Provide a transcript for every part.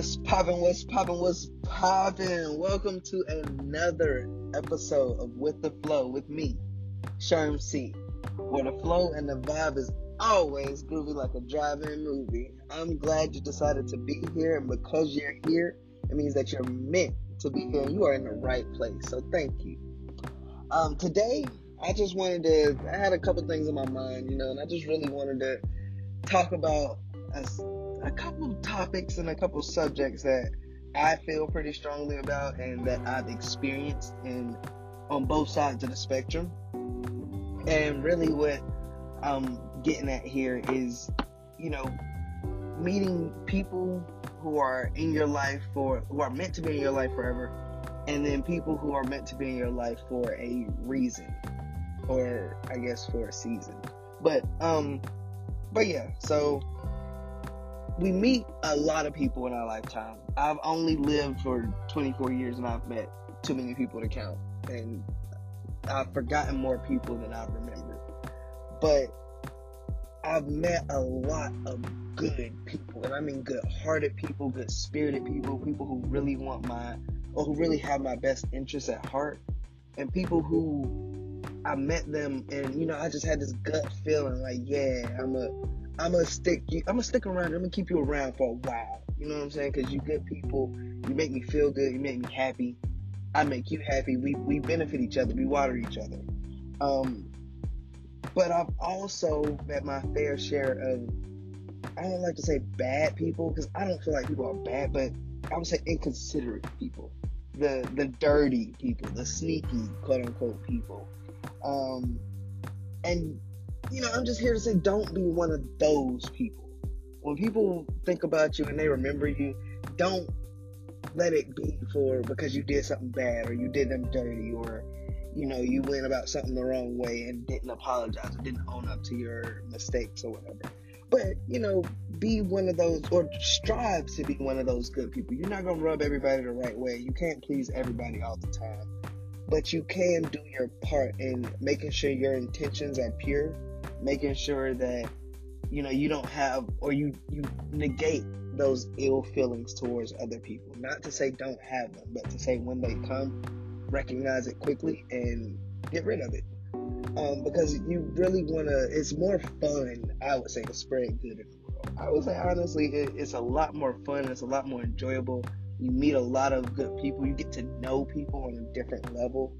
What's poppin'? What's poppin'? What's poppin'? Welcome to another episode of With the Flow with me, Sherm C, where the flow and the vibe is always groovy like a drive-in movie. I'm glad you decided to be here, and because you're here, it means that you're meant to be here. You are in the right place. So thank you. Um, today, I just wanted to. I had a couple things in my mind, you know, and I just really wanted to talk about a couple topics and a couple subjects that I feel pretty strongly about and that I've experienced in on both sides of the spectrum. And really, what I'm getting at here is, you know, meeting people who are in your life for who are meant to be in your life forever, and then people who are meant to be in your life for a reason, or I guess for a season. But um, but yeah, so we meet a lot of people in our lifetime. I've only lived for 24 years and I've met too many people to count. And I've forgotten more people than I remember. But I've met a lot of good people. And I mean good hearted people, good spirited people, people who really want my, or who really have my best interests at heart. And people who I met them and, you know, I just had this gut feeling like, yeah, I'm a, I'm gonna stick you. I'm gonna stick around. I'm gonna keep you around for a while. You know what I'm saying? Because you good people. You make me feel good. You make me happy. I make you happy. We we benefit each other. We water each other. Um, but I've also met my fair share of. I don't like to say bad people because I don't feel like people are bad, but I would say inconsiderate people, the the dirty people, the sneaky quote unquote people, um, and you know, I'm just here to say don't be one of those people. When people think about you and they remember you, don't let it be for because you did something bad or you did them dirty or you know you went about something the wrong way and didn't apologize or didn't own up to your mistakes or whatever. But you know, be one of those or strive to be one of those good people. You're not gonna rub everybody the right way. You can't please everybody all the time. But you can do your part in making sure your intentions are pure making sure that you know you don't have or you you negate those ill feelings towards other people. Not to say don't have them but to say when they come recognize it quickly and get rid of it. Um, because you really want to it's more fun i would say to spread good in the world. I would say honestly it, it's a lot more fun it's a lot more enjoyable you meet a lot of good people you get to know people on a different level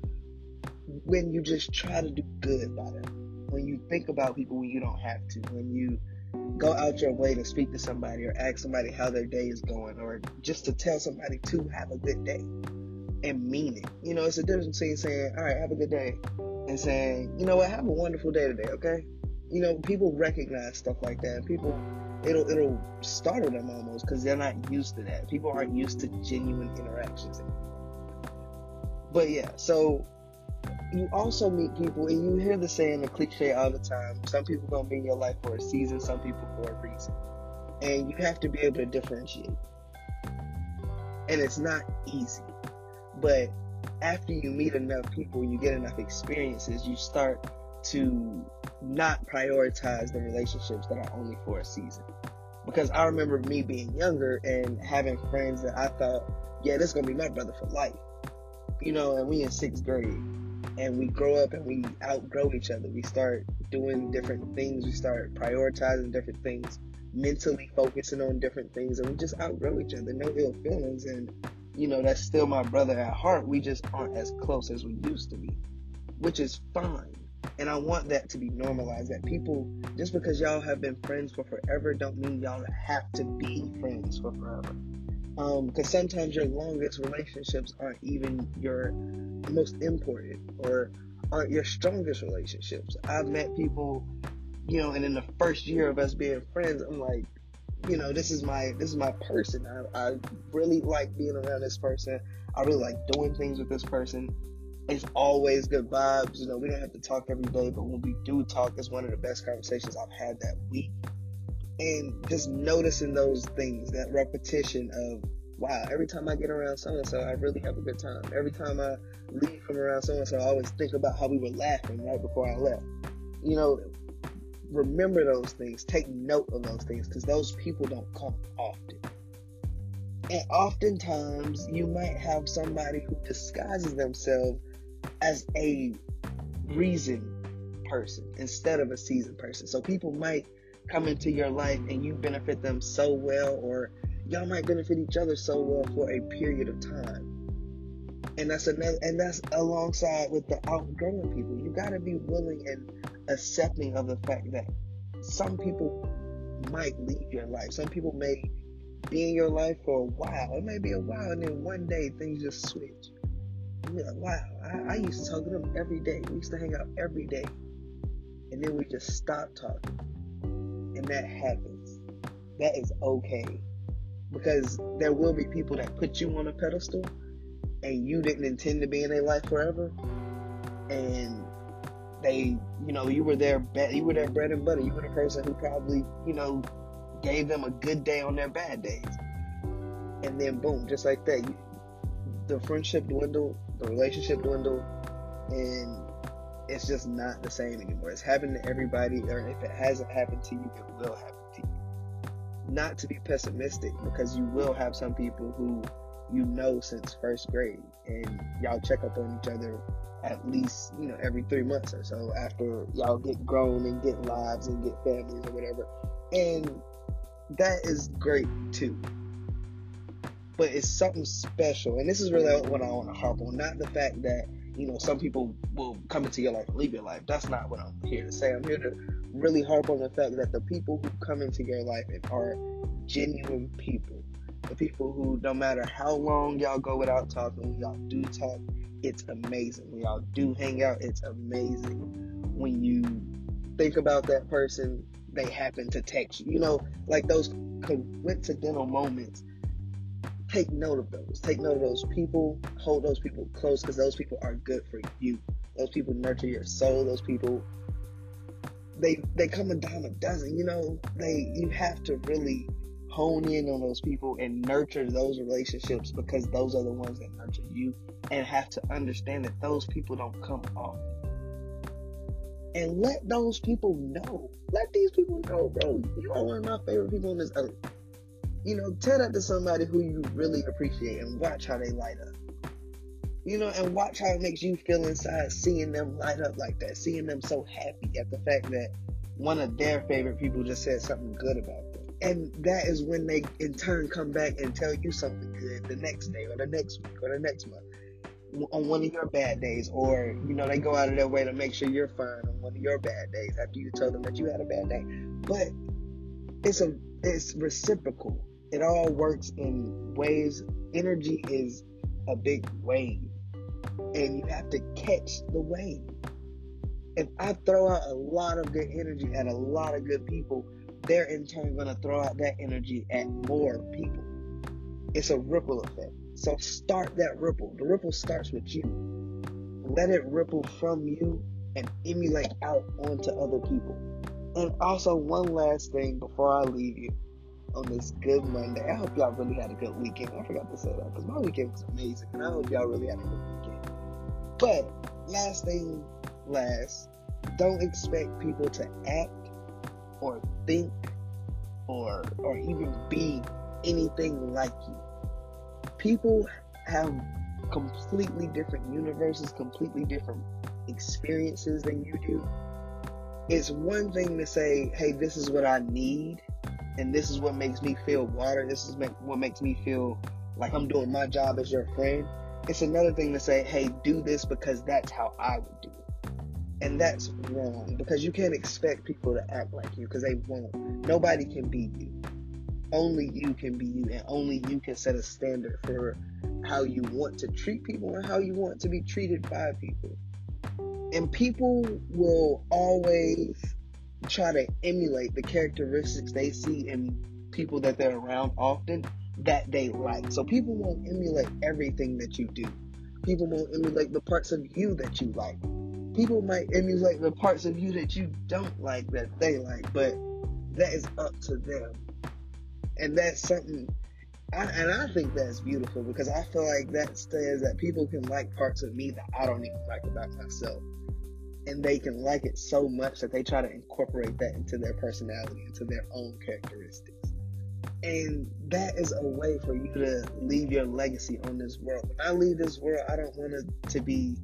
when you just try to do good by them when you think about people when you don't have to, when you go out your way to speak to somebody or ask somebody how their day is going, or just to tell somebody to have a good day and mean it. You know, it's a difference between saying, all right, have a good day, and saying, you know what, have a wonderful day today, okay? You know, people recognize stuff like that. People, it'll it'll startle them almost because they're not used to that. People aren't used to genuine interactions anymore. But yeah, so you also meet people, and you hear the saying, the cliche all the time. Some people gonna be in your life for a season, some people for a reason, and you have to be able to differentiate. And it's not easy, but after you meet enough people, you get enough experiences, you start to not prioritize the relationships that are only for a season. Because I remember me being younger and having friends that I thought, yeah, this is gonna be my brother for life. You know, and we in sixth grade and we grow up and we outgrow each other. We start doing different things. We start prioritizing different things, mentally focusing on different things, and we just outgrow each other. No ill feelings, and you know that's still my brother at heart. We just aren't as close as we used to be, which is fine. And I want that to be normalized. That people, just because y'all have been friends for forever, don't mean y'all have to be friends for forever because um, sometimes your longest relationships aren't even your most important or aren't your strongest relationships. I've met people, you know, and in the first year of us being friends, I'm like, you know, this is my this is my person. I, I really like being around this person. I really like doing things with this person. It's always good vibes. You know, we don't have to talk every day, but when we do talk, it's one of the best conversations I've had that week and just noticing those things, that repetition of, wow, every time I get around so and so, I really have a good time. Every time I leave from around so and so, I always think about how we were laughing right before I left. You know, remember those things, take note of those things, because those people don't come often. And oftentimes, you might have somebody who disguises themselves as a reason person instead of a seasoned person. So people might come into your life and you benefit them so well, or y'all might benefit each other so well for a period of time. And that's another, and that's alongside with the outgrowing people. You got to be willing and accepting of the fact that some people might leave your life. Some people may be in your life for a while. It may be a while, and then one day things just switch. Wow, I, I used to talk to them every day. We used to hang out every day. And then we just stopped talking. And that happens. That is okay. Because there will be people that put you on a pedestal and you didn't intend to be in their life forever. And they, you know, you were their you were their bread and butter. You were the person who probably, you know, gave them a good day on their bad days. And then boom, just like that, you, the friendship dwindled, the relationship dwindled, and it's just not the same anymore. It's happened to everybody, or if it hasn't happened to you, it will happen to you. Not to be pessimistic, because you will have some people who you know since first grade, and y'all check up on each other at least you know every three months or so after y'all get grown and get lives and get families or whatever, and that is great too. But it's something special, and this is really what I want to harp on. Not the fact that you know some people will come into your life and leave your life. That's not what I'm here to say. I'm here to really harp on the fact that the people who come into your life and are genuine people, the people who no matter how long y'all go without talking, when y'all do talk, it's amazing. When y'all do hang out, it's amazing. When you think about that person, they happen to text you. You know, like those coincidental moments. Take note of those. Take note of those people. Hold those people close because those people are good for you. Those people nurture your soul. Those people, they they come a dime a dozen. You know, they you have to really hone in on those people and nurture those relationships because those are the ones that nurture you and have to understand that those people don't come often and let those people know. Let these people know, bro. You are one of my favorite people on this earth. You know, tell that to somebody who you really appreciate and watch how they light up. You know, and watch how it makes you feel inside seeing them light up like that, seeing them so happy at the fact that one of their favorite people just said something good about them. And that is when they in turn come back and tell you something good the next day or the next week or the next month on one of your bad days, or you know they go out of their way to make sure you're fine on one of your bad days after you told them that you had a bad day. But it's a it's reciprocal. It all works in waves. Energy is a big wave, and you have to catch the wave. If I throw out a lot of good energy at a lot of good people, they're in turn going to throw out that energy at more people. It's a ripple effect. So start that ripple. The ripple starts with you. Let it ripple from you and emulate out onto other people. And also, one last thing before I leave you on this good Monday. I hope y'all really had a good weekend. I forgot to say that because my weekend was amazing. And I hope y'all really had a good weekend. But last thing last, don't expect people to act or think or or even be anything like you people have completely different universes, completely different experiences than you do. It's one thing to say, hey, this is what I need, and this is what makes me feel water, this is what makes me feel like I'm doing my job as your friend. It's another thing to say, hey, do this because that's how I would do it. And that's wrong because you can't expect people to act like you because they won't. Nobody can be you only you can be you and only you can set a standard for how you want to treat people and how you want to be treated by people. And people will always try to emulate the characteristics they see in people that they're around often that they like. So people won't emulate everything that you do. People won't emulate the parts of you that you like. People might emulate the parts of you that you don't like that they like, but that is up to them and that's something I, and I think that's beautiful because I feel like that says that people can like parts of me that I don't even like about myself. And they can like it so much that they try to incorporate that into their personality, into their own characteristics. And that is a way for you to leave your legacy on this world. When I leave this world, I don't want it to be,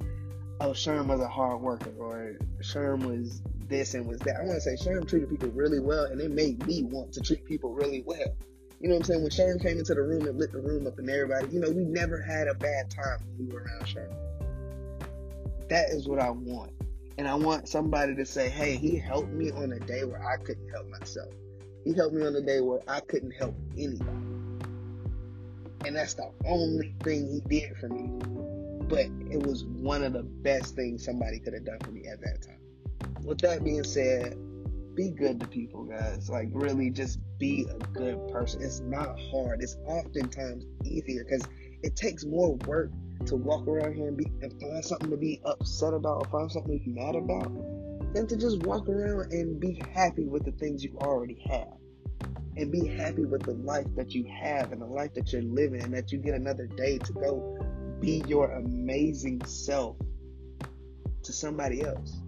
oh, Sherm was a hard worker or Sherm was this and was that. I want to say Sherm treated people really well and it made me want to treat people really well. You know what I'm saying? When Sherm came into the room and lit the room up and everybody, you know, we never had a bad time when we were around Sherm. That is what I want. And I want somebody to say, hey, he helped me on a day where I couldn't help myself. He helped me on a day where I couldn't help anybody. And that's the only thing he did for me. But it was one of the best things somebody could have done for me at that time. With that being said, be good to people, guys. Like, really, just be a good person. It's not hard. It's oftentimes easier because it takes more work to walk around here and be and find something to be upset about or find something to be mad about than to just walk around and be happy with the things you already have. And be happy with the life that you have and the life that you're living and that you get another day to go be your amazing self to somebody else.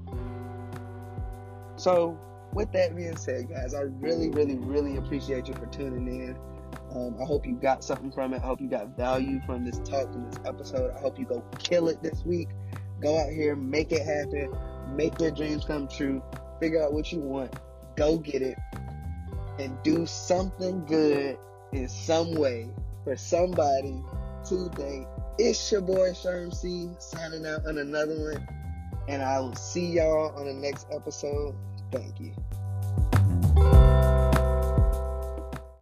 So, with that being said, guys, I really, really, really appreciate you for tuning in. Um, I hope you got something from it. I hope you got value from this talk, from this episode. I hope you go kill it this week. Go out here, make it happen, make your dreams come true, figure out what you want, go get it, and do something good in some way for somebody today. It's your boy Sherm C signing out on another one, and I will see y'all on the next episode. Thank you.